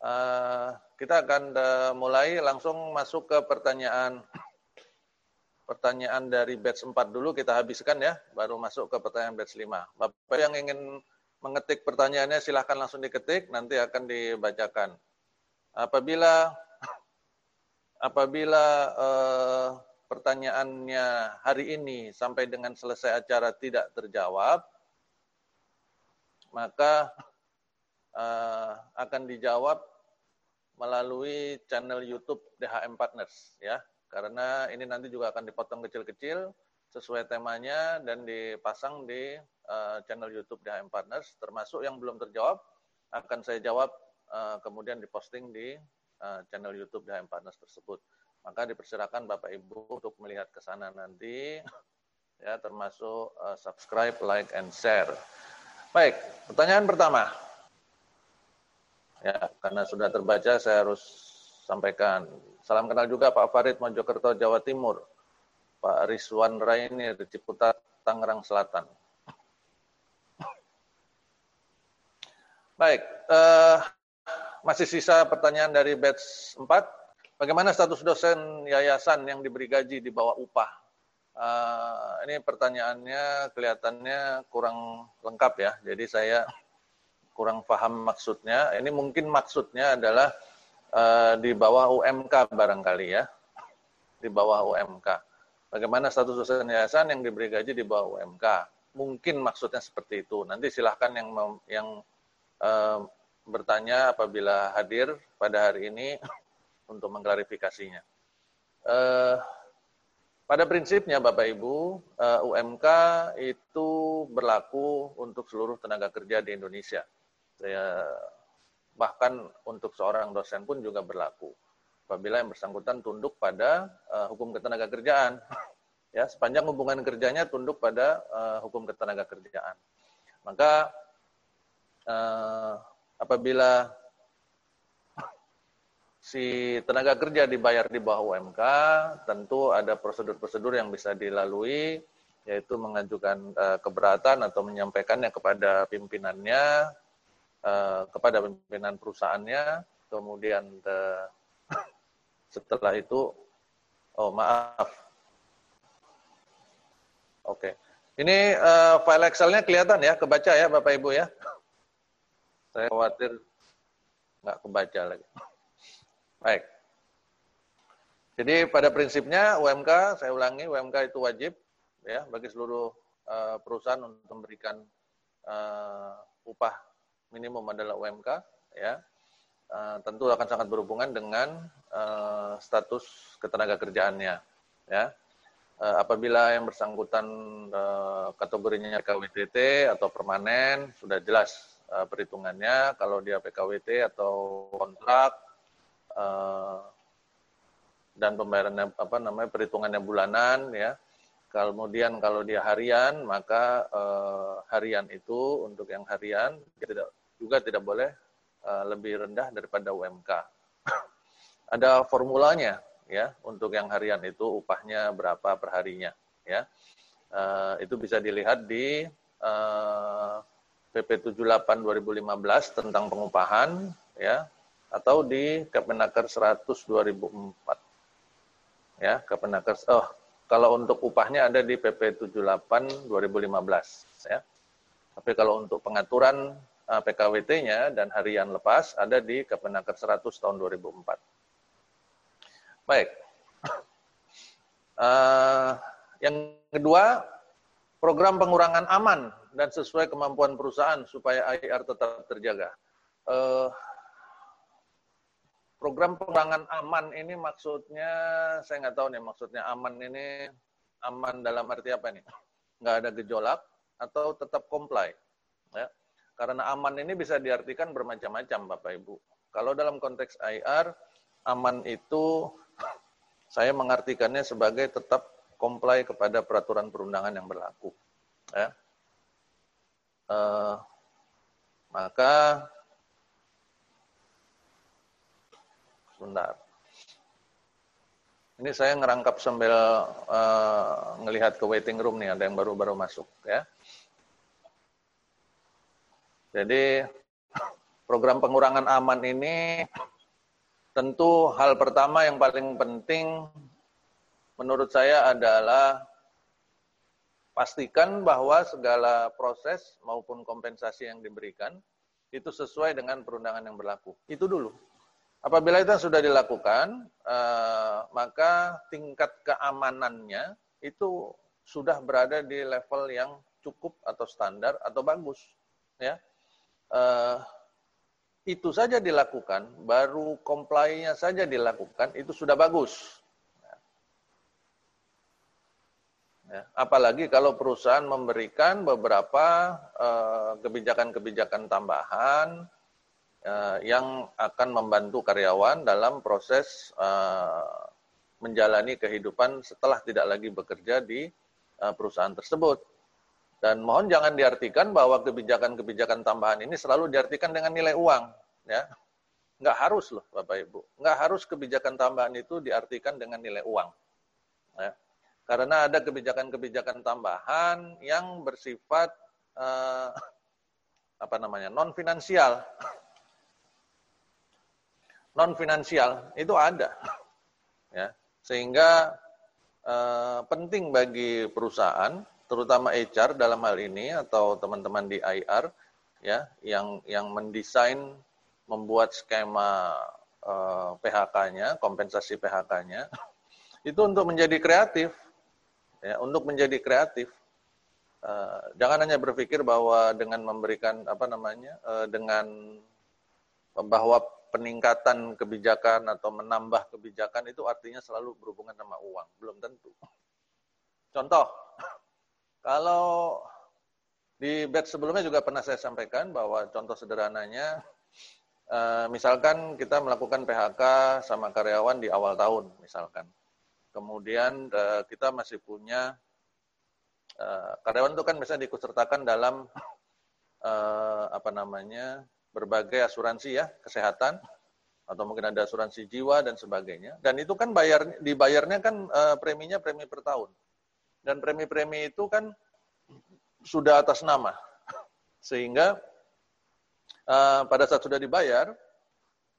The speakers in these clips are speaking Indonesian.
Uh, kita akan uh, mulai langsung masuk ke pertanyaan pertanyaan dari batch 4 dulu kita habiskan ya, baru masuk ke pertanyaan batch 5. Bapak yang ingin mengetik pertanyaannya silahkan langsung diketik, nanti akan dibacakan. Apabila apabila uh, pertanyaannya hari ini sampai dengan selesai acara tidak terjawab, maka uh, akan dijawab melalui channel YouTube DHM Partners ya karena ini nanti juga akan dipotong kecil-kecil sesuai temanya dan dipasang di uh, channel YouTube DHM Partners, termasuk yang belum terjawab akan saya jawab uh, kemudian diposting di uh, channel YouTube DHM Partners tersebut. Maka dipersilakan Bapak Ibu untuk melihat ke sana nanti, ya termasuk uh, subscribe, like, and share. Baik, pertanyaan pertama. Ya, karena sudah terbaca saya harus sampaikan. Salam kenal juga Pak Farid Mojokerto, Jawa Timur. Pak Rizwan Rainir, Ciputat, Tangerang Selatan. Baik, uh, masih sisa pertanyaan dari batch 4. Bagaimana status dosen yayasan yang diberi gaji di bawah upah? Uh, ini pertanyaannya kelihatannya kurang lengkap ya, jadi saya kurang paham maksudnya. Ini mungkin maksudnya adalah uh, di bawah UMK barangkali ya, di bawah UMK. Bagaimana status dosen yayasan yang diberi gaji di bawah UMK? Mungkin maksudnya seperti itu. Nanti silahkan yang yang uh, bertanya apabila hadir pada hari ini untuk mengklarifikasinya. Uh, pada prinsipnya Bapak Ibu, UMK itu berlaku untuk seluruh tenaga kerja di Indonesia. Saya bahkan untuk seorang dosen pun juga berlaku. Apabila yang bersangkutan tunduk pada uh, hukum ketenaga kerjaan. Ya sepanjang hubungan kerjanya tunduk pada uh, hukum ketenaga kerjaan. Maka uh, apabila si tenaga kerja dibayar di bawah UMK tentu ada prosedur-prosedur yang bisa dilalui yaitu mengajukan uh, keberatan atau menyampaikannya kepada pimpinannya Eh, kepada pimpinan perusahaannya, kemudian uh, setelah itu, oh maaf, oke, okay. ini uh, file Excelnya kelihatan ya, kebaca ya Bapak Ibu ya. Saya khawatir nggak kebaca lagi. Baik. Jadi pada prinsipnya UMK, saya ulangi, UMK itu wajib ya bagi seluruh uh, perusahaan untuk memberikan uh, upah minimum adalah UMK, ya. Uh, tentu akan sangat berhubungan dengan uh, status ketenaga kerjaannya, ya. Uh, apabila yang bersangkutan uh, kategorinya PKWTT atau permanen, sudah jelas uh, perhitungannya. Kalau dia PKWT atau kontrak uh, dan pembayarannya apa namanya perhitungannya bulanan, ya. Kemudian kalau dia harian, maka uh, harian itu untuk yang harian tidak juga tidak boleh uh, lebih rendah daripada UMK. Ada formulanya ya untuk yang harian itu upahnya berapa perharinya ya. Uh, itu bisa dilihat di uh, PP 78 2015 tentang pengupahan ya atau di Kemenaker 100 2004. Ya, Kemenaker oh kalau untuk upahnya ada di PP 78 2015 ya. Tapi kalau untuk pengaturan Eh, PKWT-nya dan harian lepas ada di Kemenaker 100 tahun 2004. Baik. Uh, yang kedua, program pengurangan aman dan sesuai kemampuan perusahaan supaya IR tetap terjaga. Uh, program pengurangan aman ini maksudnya, saya nggak tahu nih maksudnya aman ini, aman dalam arti apa nih? Nggak ada gejolak atau tetap comply. Ya. Karena aman ini bisa diartikan bermacam-macam Bapak Ibu. Kalau dalam konteks IR, aman itu saya mengartikannya sebagai tetap comply kepada peraturan perundangan yang berlaku. Ya. Uh, maka sebentar. Ini saya ngerangkap sambil uh, ngelihat ke waiting room nih, ada yang baru-baru masuk ya. Jadi program pengurangan aman ini tentu hal pertama yang paling penting menurut saya adalah pastikan bahwa segala proses maupun kompensasi yang diberikan itu sesuai dengan perundangan yang berlaku. Itu dulu. Apabila itu sudah dilakukan, eh, maka tingkat keamanannya itu sudah berada di level yang cukup atau standar atau bagus. Ya, eh, itu saja dilakukan, baru comply-nya saja dilakukan, itu sudah bagus. Ya, apalagi kalau perusahaan memberikan beberapa eh, kebijakan-kebijakan uh, tambahan uh, yang akan membantu karyawan dalam proses uh, menjalani kehidupan setelah tidak lagi bekerja di uh, perusahaan tersebut. Dan mohon jangan diartikan bahwa kebijakan-kebijakan tambahan ini selalu diartikan dengan nilai uang. Ya, nggak harus loh Bapak Ibu. Nggak harus kebijakan tambahan itu diartikan dengan nilai uang. Ya karena ada kebijakan-kebijakan tambahan yang bersifat uh, apa namanya non finansial. Non finansial itu ada, ya sehingga uh, penting bagi perusahaan, terutama HR dalam hal ini atau teman-teman di IR, ya yang yang mendesain membuat skema uh, eh, PHK-nya, kompensasi PHK-nya, itu untuk menjadi kreatif ya, untuk menjadi kreatif. Uh, jangan hanya berpikir bahwa dengan memberikan apa namanya, uh, dengan bahwa peningkatan kebijakan atau menambah kebijakan itu artinya selalu berhubungan sama uang, belum tentu. Contoh, kalau di batch sebelumnya juga pernah saya sampaikan bahwa contoh sederhananya, uh, misalkan kita melakukan PHK sama karyawan di awal tahun, misalkan Kemudian uh, kita masih punya uh, karyawan itu kan misalnya diikutsertakan dalam apa namanya berbagai asuransi ya kesehatan atau mungkin ada asuransi jiwa dan sebagainya. Dan itu kan bayar dibayarnya kan preminya premi per tahun. Dan premi-premi itu kan sudah atas nama. Sehingga uh, pada saat sudah dibayar,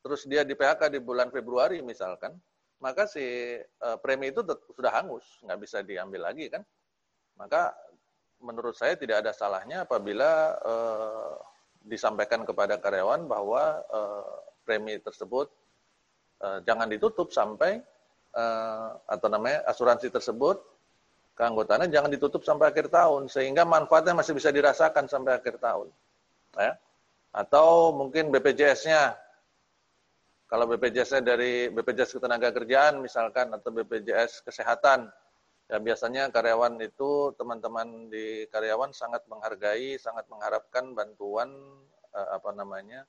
terus dia di PHK di bulan Februari misalkan, maka si uh, premi itu sudah hangus, nggak bisa diambil lagi kan. Maka menurut saya tidak ada salahnya apabila uh, disampaikan kepada karyawan bahwa uh, premi tersebut uh, jangan ditutup sampai uh, atau namanya asuransi tersebut keanggotaannya jangan ditutup sampai akhir tahun sehingga manfaatnya masih bisa dirasakan sampai akhir tahun. Ya. Atau mungkin BPJS-nya kalau BPJS dari BPJS Ketenagakerjaan misalkan atau BPJS Kesehatan, ya biasanya karyawan itu teman-teman di karyawan sangat menghargai, sangat mengharapkan bantuan eh, apa namanya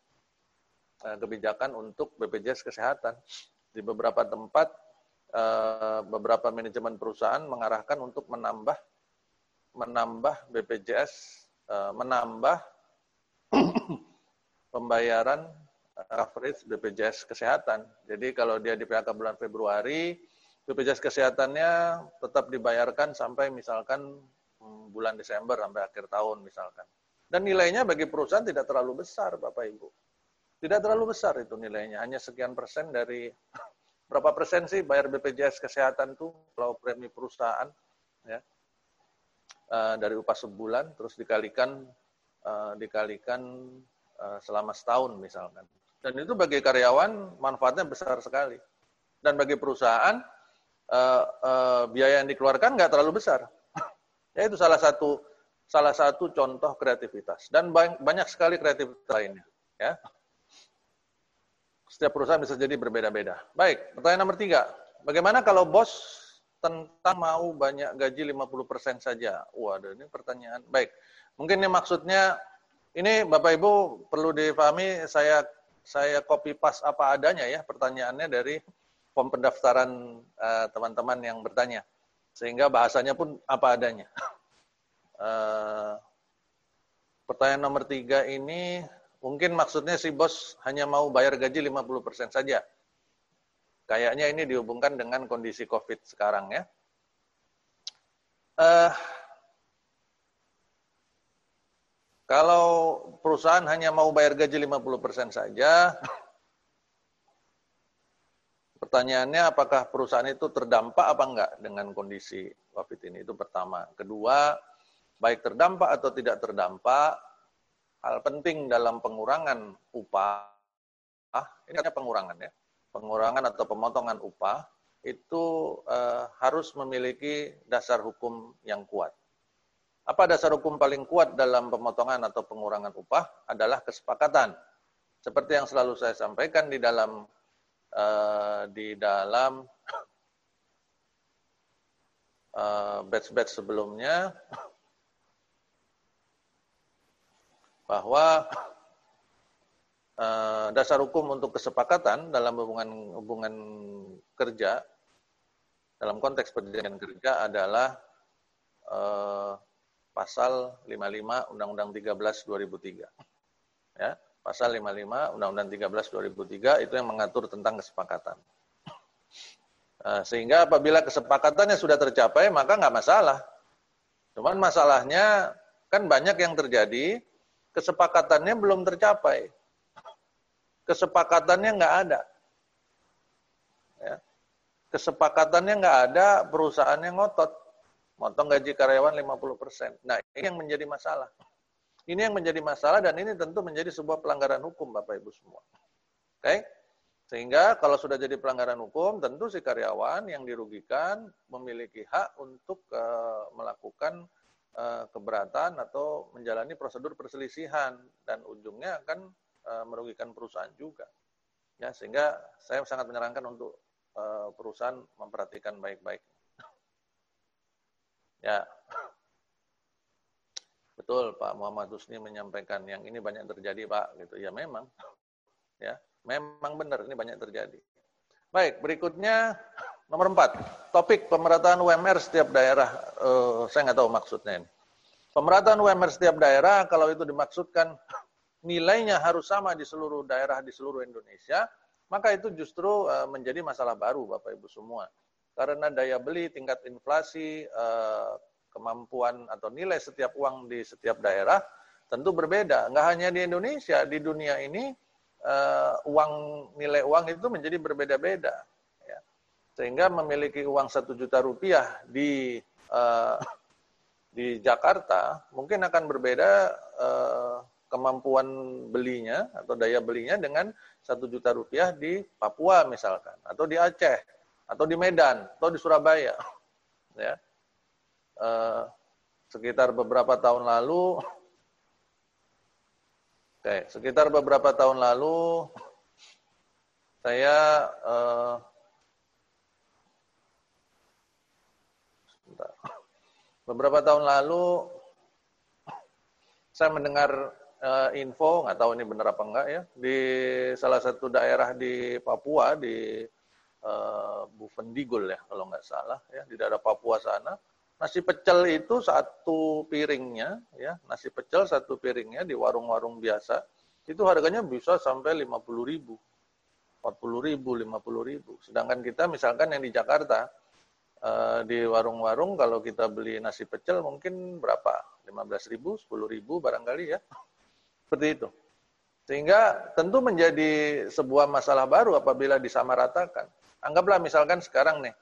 eh, kebijakan untuk BPJS Kesehatan. Di beberapa tempat beberapa manajemen perusahaan mengarahkan untuk menambah menambah BPJS eh, menambah pembayaran coverage BPJS Kesehatan. Jadi kalau dia di PHK bulan Februari, BPJS Kesehatannya tetap dibayarkan sampai misalkan hmm, bulan Desember sampai akhir tahun misalkan. Dan nilainya bagi perusahaan tidak terlalu besar Bapak Ibu. Tidak terlalu besar itu nilainya, hanya sekian persen dari berapa persen sih bayar BPJS Kesehatan tuh kalau premi perusahaan ya uh, dari upah sebulan terus dikalikan uh, dikalikan uh, selama setahun misalkan. Dan itu bagi karyawan manfaatnya besar sekali. Dan bagi perusahaan uh, uh, biaya yang dikeluarkan nggak terlalu besar. ya itu salah satu salah satu contoh kreativitas. Dan banyak sekali kreativitas lainnya. Ya. Setiap perusahaan bisa jadi berbeda-beda. Baik, pertanyaan nomor tiga. Bagaimana kalau bos tentang mau banyak gaji 50% saja? Waduh, ini pertanyaan. Baik, mungkin ini maksudnya, ini Bapak Ibu perlu difahami, saya saya copy pas apa adanya ya pertanyaannya dari form pendaftaran eh, teman-teman uh, yang bertanya. Sehingga bahasanya pun apa adanya. Uh, pertanyaan nomor tiga ini mungkin maksudnya si bos hanya mau bayar gaji 50% saja. Kayaknya ini dihubungkan dengan kondisi COVID sekarang ya. Uh, Kalau perusahaan hanya mau bayar gaji 50% saja, pertanyaannya apakah perusahaan itu terdampak apa enggak dengan kondisi COVID ini? Itu pertama. Kedua, baik terdampak atau tidak terdampak, hal penting dalam pengurangan upah, ini hanya pengurangan ya, pengurangan atau pemotongan upah, itu uh, harus memiliki dasar hukum yang kuat. Apa dasar hukum paling kuat dalam pemotongan atau pengurangan upah adalah kesepakatan. Seperti yang selalu saya sampaikan di dalam uh, di dalam uh, batch-batch sebelumnya bahwa uh, dasar hukum untuk kesepakatan dalam hubungan hubungan kerja dalam konteks perjanjian kerja adalah uh, pasal 55 Undang-Undang 13 2003. Ya, pasal 55 Undang-Undang 13 2003 itu yang mengatur tentang kesepakatan. Eh, sehingga apabila kesepakatannya sudah tercapai maka nggak masalah. Cuman masalahnya kan banyak yang terjadi kesepakatannya belum tercapai. Kesepakatannya nggak ada. Ya. Kesepakatannya nggak ada, perusahaannya ngotot. Motong gaji karyawan 50%. Nah, ini yang menjadi masalah. Ini yang menjadi masalah dan ini tentu menjadi sebuah pelanggaran hukum Bapak Ibu semua. Oke? Okay? Sehingga kalau sudah jadi pelanggaran hukum, tentu si karyawan yang dirugikan memiliki hak untuk uh, melakukan uh, keberatan atau menjalani prosedur perselisihan dan ujungnya akan uh, merugikan perusahaan juga. Ya, sehingga saya sangat menyarankan untuk uh, perusahaan memperhatikan baik-baik Ya. Betul Pak Muhammad Husni menyampaikan yang ini banyak terjadi Pak gitu. Ya memang. Ya, memang benar ini banyak terjadi. Baik, berikutnya nomor empat. Topik pemerataan UMR setiap daerah. Uh, saya nggak tahu maksudnya ini. Pemerataan UMR setiap daerah kalau itu dimaksudkan nilainya harus sama di seluruh daerah di seluruh Indonesia, maka itu justru uh, menjadi masalah baru Bapak Ibu semua karena daya beli, tingkat inflasi, eh, kemampuan atau nilai setiap uang di setiap daerah tentu berbeda. Nggak hanya di Indonesia, di dunia ini eh, uang nilai uang itu menjadi berbeda-beda. Sehingga memiliki uang satu juta rupiah di uh, di Jakarta mungkin akan berbeda uh, kemampuan belinya atau daya belinya dengan satu juta rupiah di Papua misalkan atau di Aceh atau di Medan atau di Surabaya ya. Uh, sekitar beberapa tahun lalu oke sekitar beberapa tahun lalu saya uh, beberapa tahun lalu saya mendengar uh, info nggak tahu ini benar apa enggak ya di salah satu daerah di Papua di uh, Bufendigul ya kalau nggak salah ya di daerah Papua sana nasi pecel itu satu piringnya ya nasi pecel satu piringnya di warung-warung biasa itu harganya bisa sampai lima puluh ribu empat puluh ribu lima puluh ribu. Sedangkan kita misalkan yang di Jakarta uh, di warung-warung kalau kita beli nasi pecel mungkin berapa? lima belas ribu sepuluh ribu barangkali ya. Seperti itu. Sehingga tentu menjadi sebuah masalah baru apabila disamaratakan. Anggaplah misalkan sekarang nih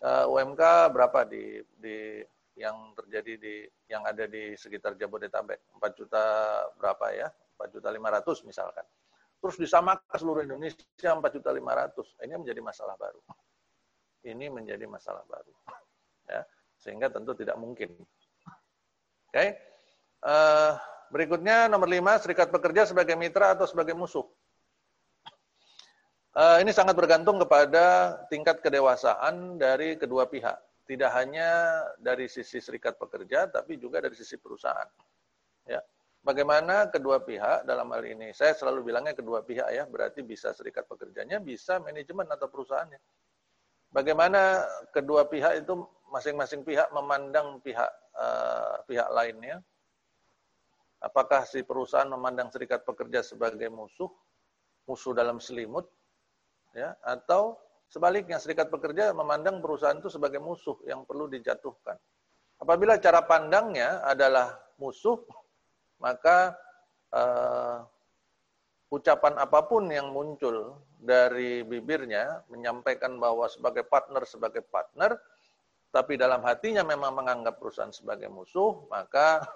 eh, UMK berapa di di yang terjadi di yang ada di sekitar Jabodetabek? 4 juta berapa ya? 4 juta 500 misalkan. Terus disamakan seluruh Indonesia 4 juta 500 ini menjadi masalah baru ini menjadi masalah baru ya sehingga tentu tidak mungkin oke okay. uh, eh, berikutnya nomor 5 serikat pekerja sebagai mitra atau sebagai musuh Uh, ini sangat bergantung kepada tingkat kedewasaan dari kedua pihak. Tidak hanya dari sisi serikat pekerja, tapi juga dari sisi perusahaan. Ya. Bagaimana kedua pihak dalam hal ini? Saya selalu bilangnya kedua pihak ya, berarti bisa serikat pekerjanya, bisa manajemen atau perusahaannya. Bagaimana kedua pihak itu masing-masing pihak memandang pihak uh, pihak lainnya? Apakah si perusahaan memandang serikat pekerja sebagai musuh, musuh dalam selimut, ya atau sebaliknya serikat pekerja memandang perusahaan itu sebagai musuh yang perlu dijatuhkan. Apabila cara pandangnya adalah musuh, maka uh, ucapan apa pun yang muncul dari bibirnya menyampaikan bahwa sebagai partner sebagai partner tapi dalam hatinya memang menganggap perusahaan sebagai musuh, maka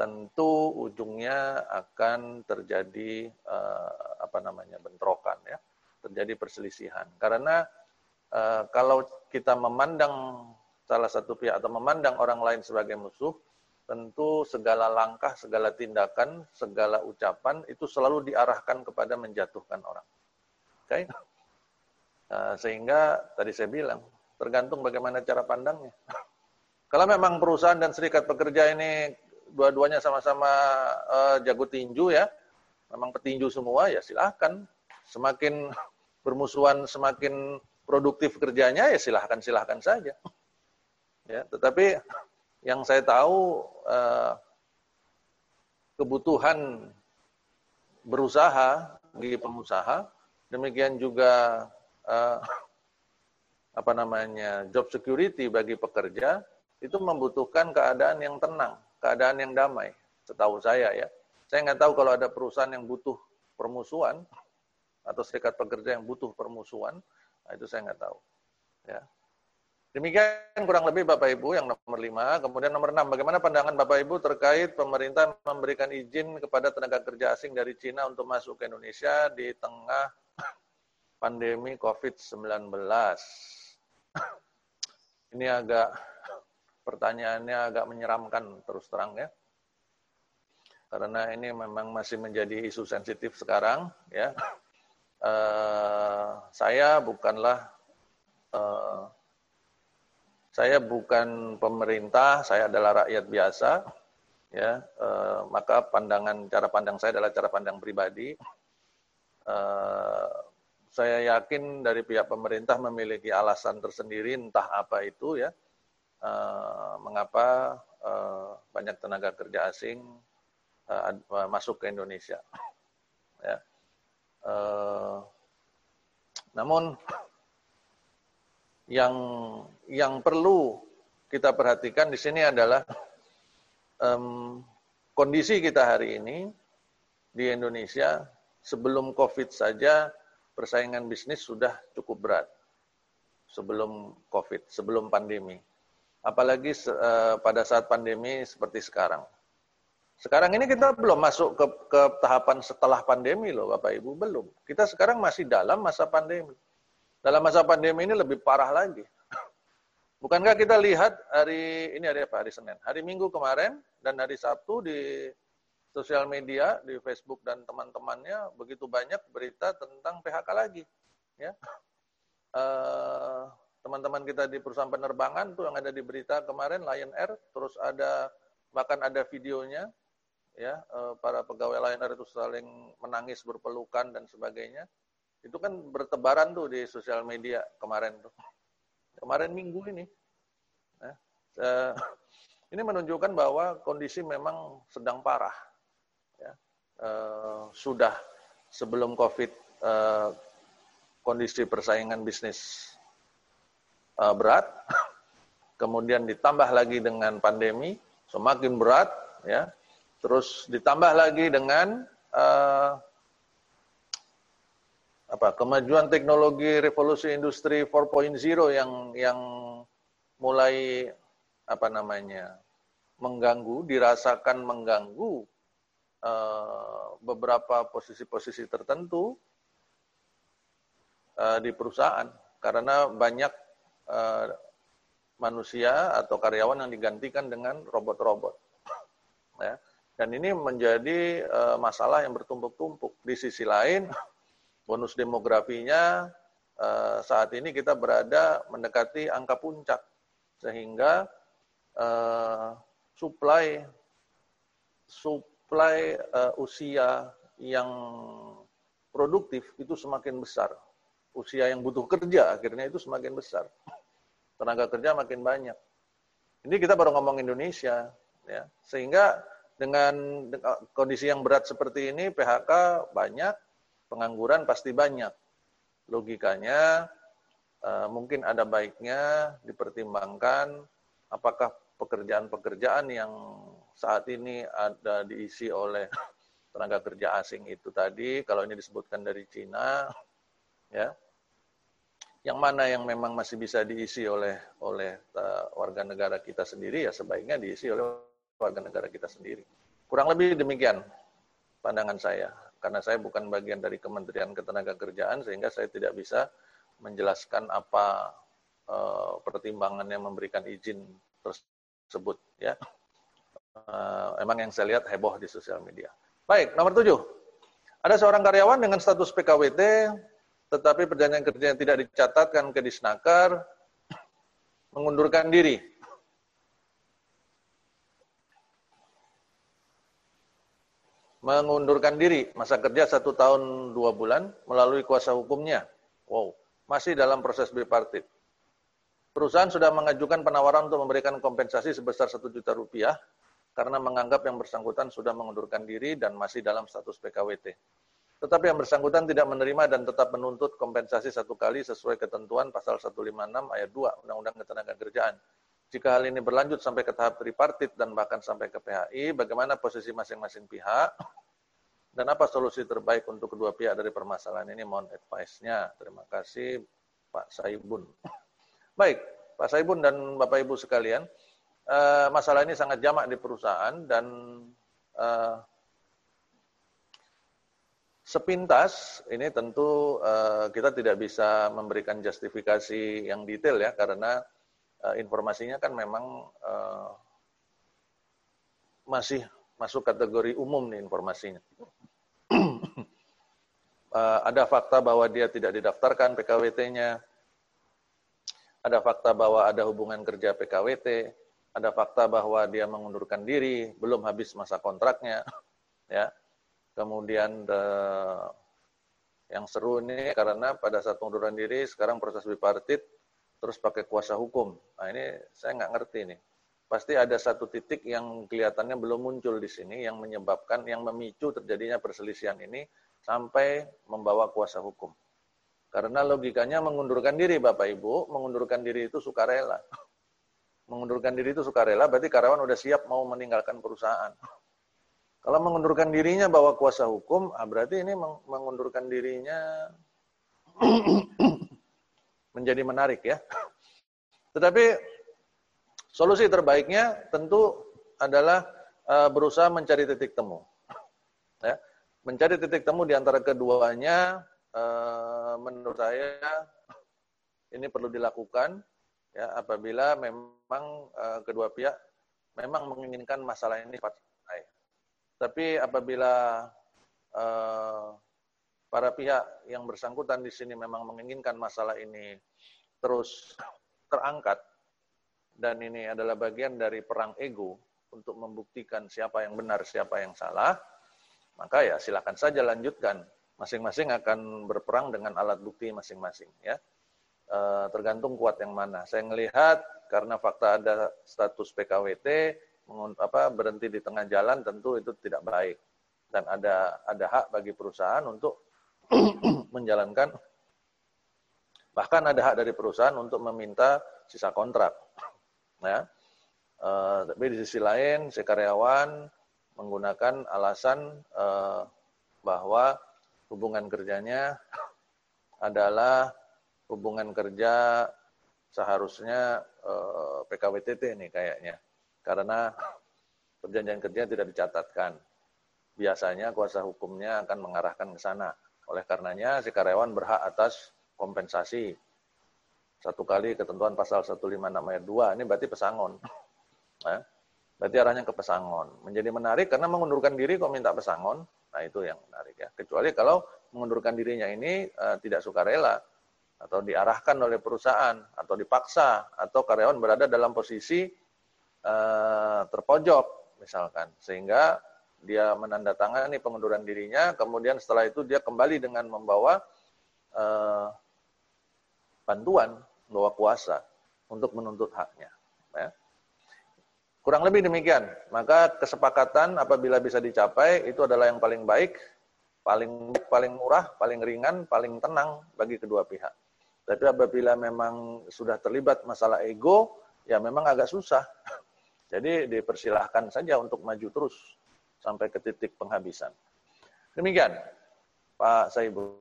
tentu ujungnya akan terjadi uh, apa namanya bentrokan ya, terjadi perselisihan. Karena uh, kalau kita memandang salah satu pihak atau memandang orang lain sebagai musuh, tentu segala langkah, segala tindakan, segala ucapan itu selalu diarahkan kepada menjatuhkan orang. Oke? Okay? Uh, sehingga tadi saya bilang Tergantung bagaimana cara pandangnya. Kalau memang perusahaan dan serikat pekerja ini dua-duanya sama-sama uh, jago tinju ya, memang petinju semua ya silahkan. Semakin bermusuhan, semakin produktif kerjanya ya silahkan silahkan saja. Ya, tetapi yang saya tahu uh, kebutuhan berusaha di pengusaha, demikian juga uh, apa namanya job security bagi pekerja itu membutuhkan keadaan yang tenang, keadaan yang damai. Setahu saya ya, saya nggak tahu kalau ada perusahaan yang butuh permusuhan atau serikat pekerja yang butuh permusuhan, nah itu saya nggak tahu. Ya. Demikian kurang lebih Bapak Ibu yang nomor lima. Kemudian nomor enam, bagaimana pandangan Bapak Ibu terkait pemerintah memberikan izin kepada tenaga kerja asing dari Cina untuk masuk ke Indonesia di tengah pandemi COVID-19? Ini agak pertanyaannya agak menyeramkan terus terang ya. Karena ini memang masih menjadi isu sensitif sekarang ya. Uh, saya bukanlah uh, saya bukan pemerintah, saya adalah rakyat biasa ya. Uh, maka pandangan cara pandang saya adalah cara pandang pribadi. Uh, saya yakin dari pihak pemerintah memiliki alasan tersendiri entah apa itu ya uh, mengapa uh, banyak tenaga kerja asing masuk ke Indonesia ya uh, namun yang yang perlu kita perhatikan di sini adalah um, kondisi kita hari ini di Indonesia sebelum COVID saja persaingan bisnis sudah cukup berat sebelum COVID, sebelum pandemi. Apalagi uh, pada saat pandemi seperti sekarang. Sekarang ini kita belum masuk ke, ke tahapan setelah pandemi loh Bapak Ibu, belum. Kita sekarang masih dalam masa pandemi. Dalam masa pandemi ini lebih parah lagi. Bukankah kita lihat hari ini hari apa? Hari Senin. Hari Minggu kemarin dan hari Sabtu di sosial media, di Facebook dan teman-temannya begitu banyak berita tentang PHK lagi. Ya, eh, teman-teman kita di perusahaan penerbangan tuh yang ada di berita kemarin Lion Air, terus ada bahkan ada videonya, ya eh, para pegawai Lion Air itu saling menangis berpelukan dan sebagainya. Itu kan bertebaran tuh di sosial media kemarin tuh. Kemarin minggu ini. Ya, eh, ini menunjukkan bahwa kondisi memang sedang parah uh, sudah sebelum COVID uh, kondisi persaingan bisnis berat, kemudian ditambah lagi dengan pandemi semakin berat, ya, terus ditambah lagi dengan apa kemajuan teknologi revolusi industri 4.0 yang yang mulai apa namanya mengganggu dirasakan mengganggu Eh, beberapa posisi-posisi tertentu uh, di perusahaan karena banyak uh, manusia atau karyawan yang digantikan dengan robot-robot. ya. Dan ini menjadi uh, masalah yang bertumpuk-tumpuk. Di sisi lain, bonus demografinya uh, saat ini kita berada mendekati angka puncak, sehingga uh, supply supply uh, usia yang produktif itu semakin besar. Usia yang butuh kerja akhirnya itu semakin besar. Tenaga kerja makin banyak. Ini kita baru ngomong Indonesia, ya. Sehingga dengan kondisi yang berat seperti ini, PHK banyak, pengangguran pasti banyak. Logikanya uh, mungkin ada baiknya dipertimbangkan apakah pekerjaan-pekerjaan yang saat ini ada diisi oleh tenaga kerja asing itu tadi, kalau ini disebutkan dari Cina, ya, yang mana yang memang masih bisa diisi oleh oleh uh, warga negara kita sendiri ya sebaiknya diisi oleh warga negara kita sendiri. Kurang lebih demikian pandangan saya, karena saya bukan bagian dari Kementerian Ketenagakerjaan sehingga saya tidak bisa menjelaskan apa uh, pertimbangannya memberikan izin tersebut ya. Uh, emang yang saya lihat heboh di sosial media. Baik, nomor tujuh. Ada seorang karyawan dengan status PKWT, tetapi perjanjian kerja yang tidak dicatatkan ke Disnaker, mengundurkan diri. Mengundurkan diri, masa kerja satu tahun dua bulan melalui kuasa hukumnya. Wow, masih dalam proses bipartit. Perusahaan sudah mengajukan penawaran untuk memberikan kompensasi sebesar satu juta rupiah karena menganggap yang bersangkutan sudah mengundurkan diri dan masih dalam status PKWT. Tetapi yang bersangkutan tidak menerima dan tetap menuntut kompensasi satu kali sesuai ketentuan pasal 156 ayat 2 Undang-Undang Ketenagakerjaan. Jika hal ini berlanjut sampai ke tahap tripartit dan bahkan sampai ke PHI, bagaimana posisi masing-masing pihak dan apa solusi terbaik untuk kedua pihak dari permasalahan ini? Mohon advice-nya. Terima kasih Pak Saibun. Baik, Pak Saibun dan Bapak Ibu sekalian, uh, masalah ini sangat jamak di perusahaan dan uh, sepintas ini tentu uh, kita tidak bisa memberikan justifikasi yang detail ya karena informasinya kan memang uh, masih masuk kategori umum nih informasinya. uh, ada fakta bahwa dia tidak didaftarkan PKWT-nya, ada fakta bahwa ada hubungan kerja PKWT, ada fakta bahwa dia mengundurkan diri, belum habis masa kontraknya, ya. Kemudian the, yang seru ini karena pada saat pengunduran diri sekarang proses bipartit terus pakai kuasa hukum. Nah ini saya nggak ngerti nih. Pasti ada satu titik yang kelihatannya belum muncul di sini yang menyebabkan, yang memicu terjadinya perselisihan ini sampai membawa kuasa hukum. Karena logikanya mengundurkan diri Bapak Ibu, mengundurkan diri itu sukarela. Mengundurkan diri itu sukarela berarti karyawan udah siap mau meninggalkan perusahaan. Kalau mengundurkan dirinya bawa kuasa hukum, ah berarti ini mengundurkan dirinya menjadi menarik ya. Tetapi solusi terbaiknya tentu adalah uh, berusaha mencari titik temu. Ya. Mencari titik temu di antara keduanya Eh, menurut saya ini perlu dilakukan ya apabila memang uh, kedua pihak memang menginginkan masalah ini cepat selesai. Tapi apabila para pihak yang bersangkutan di sini memang menginginkan masalah ini terus terangkat. Dan ini adalah bagian dari perang ego untuk membuktikan siapa yang benar, siapa yang salah, maka ya silakan saja lanjutkan. Masing-masing akan berperang dengan alat bukti masing-masing ya. E, tergantung kuat yang mana. Saya melihat karena fakta ada status PKWT apa berhenti di tengah jalan tentu itu tidak baik. Dan ada ada hak bagi perusahaan untuk menjalankan bahkan ada hak dari perusahaan untuk meminta sisa kontrak ya e, tapi di sisi lain si karyawan menggunakan alasan e, bahwa hubungan kerjanya adalah hubungan kerja seharusnya eh, PKWTT nih kayaknya. Karena perjanjian kerja tidak dicatatkan. Biasanya kuasa hukumnya akan mengarahkan ke sana. Oleh karenanya si karyawan berhak atas kompensasi. Satu kali ketentuan pasal 156 ayat 2, ini berarti pesangon. Nah, berarti arahnya ke pesangon. Menjadi menarik karena mengundurkan diri kok minta pesangon, Nah itu yang menarik ya. Kecuali kalau mengundurkan dirinya ini uh, tidak sukarela atau diarahkan oleh perusahaan atau dipaksa atau karyawan berada dalam posisi uh, terpojok misalkan sehingga dia menandatangani pengunduran dirinya kemudian setelah itu dia kembali dengan membawa uh, bantuan membawa kuasa untuk menuntut haknya ya. Kurang lebih demikian. Maka kesepakatan apabila bisa dicapai itu adalah yang paling baik, paling paling murah, paling ringan, paling tenang bagi kedua pihak. Tapi apabila memang sudah terlibat masalah ego, ya memang agak susah. Jadi dipersilahkan saja untuk maju terus sampai ke titik penghabisan. Demikian, Pak Saibul.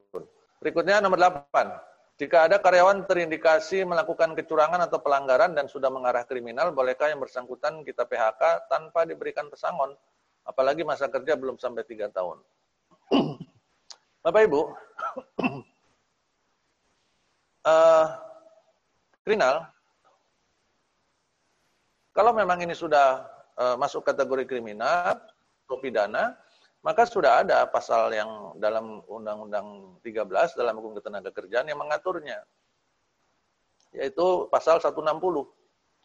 Berikutnya nomor 8. Jika ada karyawan terindikasi melakukan kecurangan atau pelanggaran dan sudah mengarah kriminal, bolehkah yang bersangkutan kita PHK tanpa diberikan pesangon? Apalagi masa kerja belum sampai tiga tahun. Bapak Ibu, uh, kriminal, kalau memang ini sudah uh, masuk kategori kriminal atau pidana, maka sudah ada pasal yang dalam Undang-Undang 13 dalam hukum ketenaga kerjaan yang mengaturnya. Yaitu pasal 160.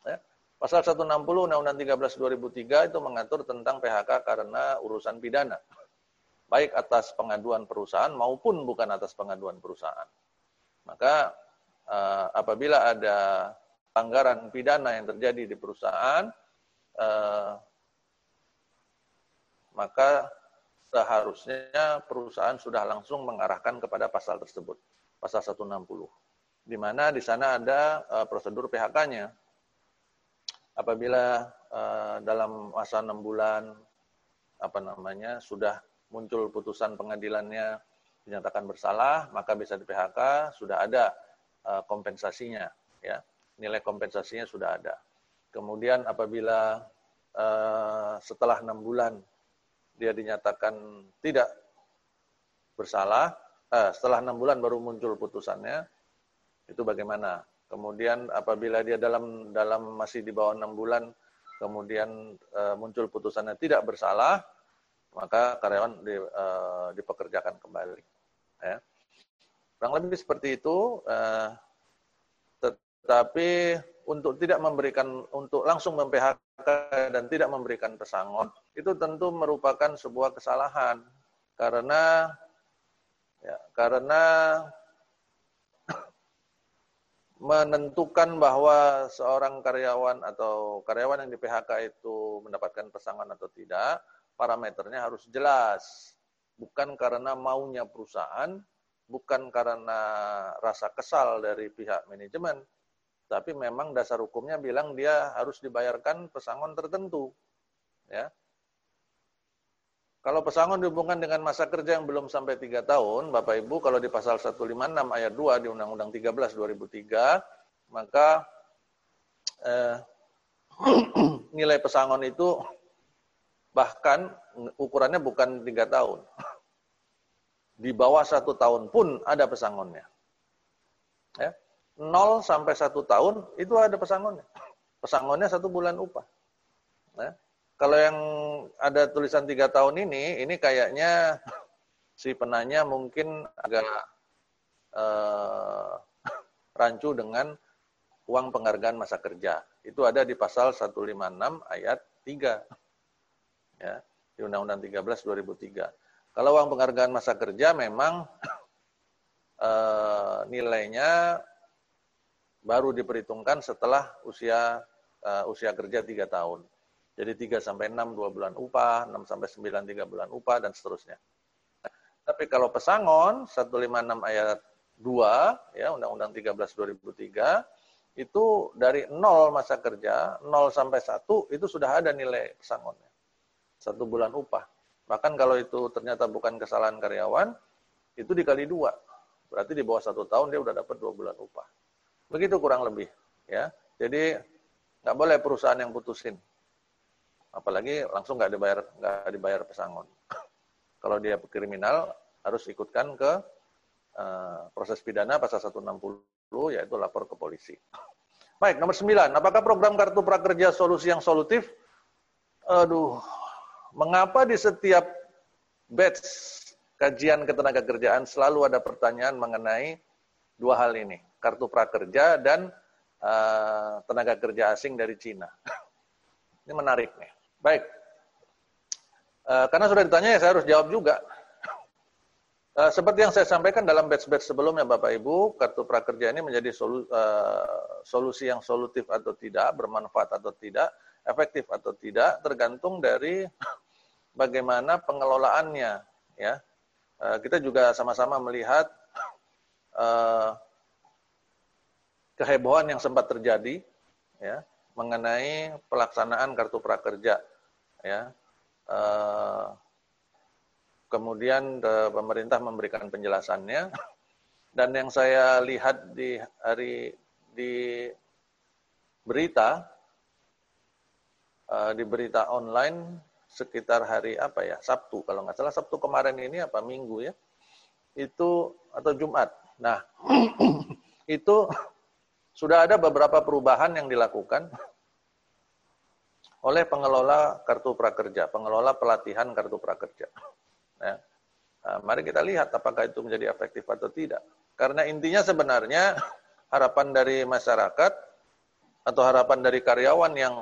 Ya. Pasal 160 Undang-Undang 13 2003 itu mengatur tentang PHK karena urusan pidana. Baik atas pengaduan perusahaan maupun bukan atas pengaduan perusahaan. Maka uh, apabila ada pelanggaran pidana yang terjadi di perusahaan, uh, maka seharusnya perusahaan sudah langsung mengarahkan kepada pasal tersebut, pasal 160. Di mana di sana ada uh, prosedur PHK-nya. Apabila uh, dalam masa enam bulan apa namanya sudah muncul putusan pengadilannya dinyatakan bersalah, maka bisa di PHK, sudah ada uh, kompensasinya, ya nilai kompensasinya sudah ada. Kemudian apabila uh, setelah enam bulan dia dinyatakan tidak bersalah, eh, setelah enam bulan baru muncul putusannya, itu bagaimana? Kemudian apabila dia dalam dalam masih di bawah enam bulan, kemudian eh, muncul putusannya tidak bersalah, maka karyawan di, eh, dipekerjakan kembali. Ya. Kurang lebih seperti itu, eh, tetapi untuk tidak memberikan untuk langsung mem-PHK dan tidak memberikan pesangon itu tentu merupakan sebuah kesalahan karena ya, karena menentukan bahwa seorang karyawan atau karyawan yang di PHK itu mendapatkan pesangon atau tidak, parameternya harus jelas. Bukan karena maunya perusahaan, bukan karena rasa kesal dari pihak manajemen, tapi memang dasar hukumnya bilang dia harus dibayarkan pesangon tertentu. Ya. Kalau pesangon dihubungkan dengan masa kerja yang belum sampai 3 tahun, Bapak Ibu, kalau di pasal 156 ayat 2 di Undang-Undang 13 2003, maka eh, nilai pesangon itu bahkan ukurannya bukan 3 tahun. Di bawah satu tahun pun ada pesangonnya. Ya. 0 sampai 1 tahun itu ada pesangonnya. Pesangonnya satu bulan upah. Nah, kalau yang ada tulisan tiga tahun ini, ini kayaknya si penanya mungkin agak uh, rancu dengan uang penghargaan masa kerja. Itu ada di pasal 156 ayat 3. Ya, di Undang-Undang 13 2003. Kalau uang penghargaan masa kerja memang uh, nilainya baru diperhitungkan setelah usia uh, usia kerja tiga tahun. Jadi 3 sampai 6 2 bulan upah, 6 sampai 9 3 bulan upah dan seterusnya. Nah, tapi kalau pesangon 156 ayat 2 ya Undang-Undang 13 2003 itu dari 0 masa kerja, 0 sampai 1 itu sudah ada nilai pesangonnya. Satu bulan upah. Bahkan kalau itu ternyata bukan kesalahan karyawan, itu dikali dua. Berarti di bawah satu tahun dia udah dapat dua bulan upah. Begitu kurang lebih. ya. Jadi nggak boleh perusahaan yang putusin. Apalagi langsung nggak dibayar nggak dibayar pesangon. Kalau dia kriminal harus ikutkan ke uh, proses pidana pasal 160 yaitu lapor ke polisi. Baik, nomor 9. Apakah program kartu prakerja solusi yang solutif? Aduh, mengapa di setiap batch kajian ketenaga kerjaan selalu ada pertanyaan mengenai dua hal ini? Kartu prakerja dan uh, tenaga kerja asing dari Cina. Ini menarik nih. Baik. Uh, karena sudah ditanya ya saya harus jawab juga. Uh, seperti yang saya sampaikan dalam batch-batch sebelumnya Bapak Ibu, kartu prakerja ini menjadi solu, uh, solusi yang solutif atau tidak, bermanfaat atau tidak, efektif atau tidak, tergantung dari bagaimana pengelolaannya. Ya, uh, kita juga sama-sama melihat uh, kehebohan yang sempat terjadi ya mengenai pelaksanaan kartu prakerja ya. Uh, kemudian uh, pemerintah memberikan penjelasannya dan yang saya lihat di hari di berita uh, di berita online sekitar hari apa ya Sabtu kalau nggak salah Sabtu kemarin ini apa Minggu ya itu atau Jumat. Nah itu sudah ada beberapa perubahan yang dilakukan oleh pengelola kartu prakerja, pengelola pelatihan kartu prakerja. Ya. Nah, mari kita lihat apakah itu menjadi efektif atau tidak. Karena intinya sebenarnya harapan dari masyarakat atau harapan dari karyawan yang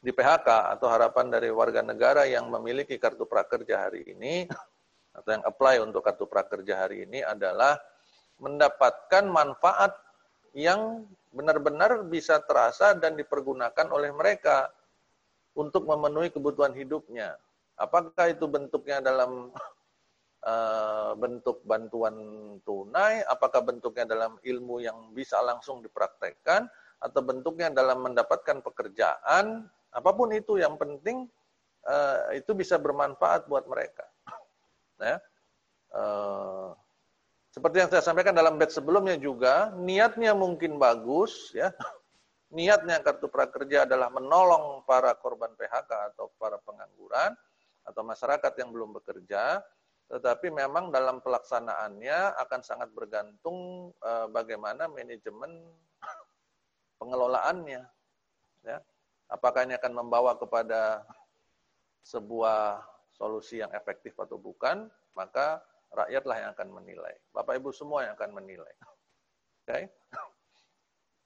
di PHK atau harapan dari warga negara yang memiliki kartu prakerja hari ini atau yang apply untuk kartu prakerja hari ini adalah mendapatkan manfaat yang benar-benar bisa terasa dan dipergunakan oleh mereka untuk memenuhi kebutuhan hidupnya. Apakah itu bentuknya dalam uh, bentuk bantuan tunai, apakah bentuknya dalam ilmu yang bisa langsung dipraktekkan, atau bentuknya dalam mendapatkan pekerjaan, apa pun itu yang penting uh, itu bisa bermanfaat buat mereka. Ya. Uh, seperti yang saya sampaikan dalam batch sebelumnya juga, niatnya mungkin bagus, ya. Niatnya kartu prakerja adalah menolong para korban PHK atau para pengangguran atau masyarakat yang belum bekerja, tetapi memang dalam pelaksanaannya akan sangat bergantung eh, bagaimana manajemen pengelolaannya. Ya. Apakah ini akan membawa kepada sebuah solusi yang efektif atau bukan, maka rakyatlah yang akan menilai. Bapak Ibu semua yang akan menilai. Oke? Okay?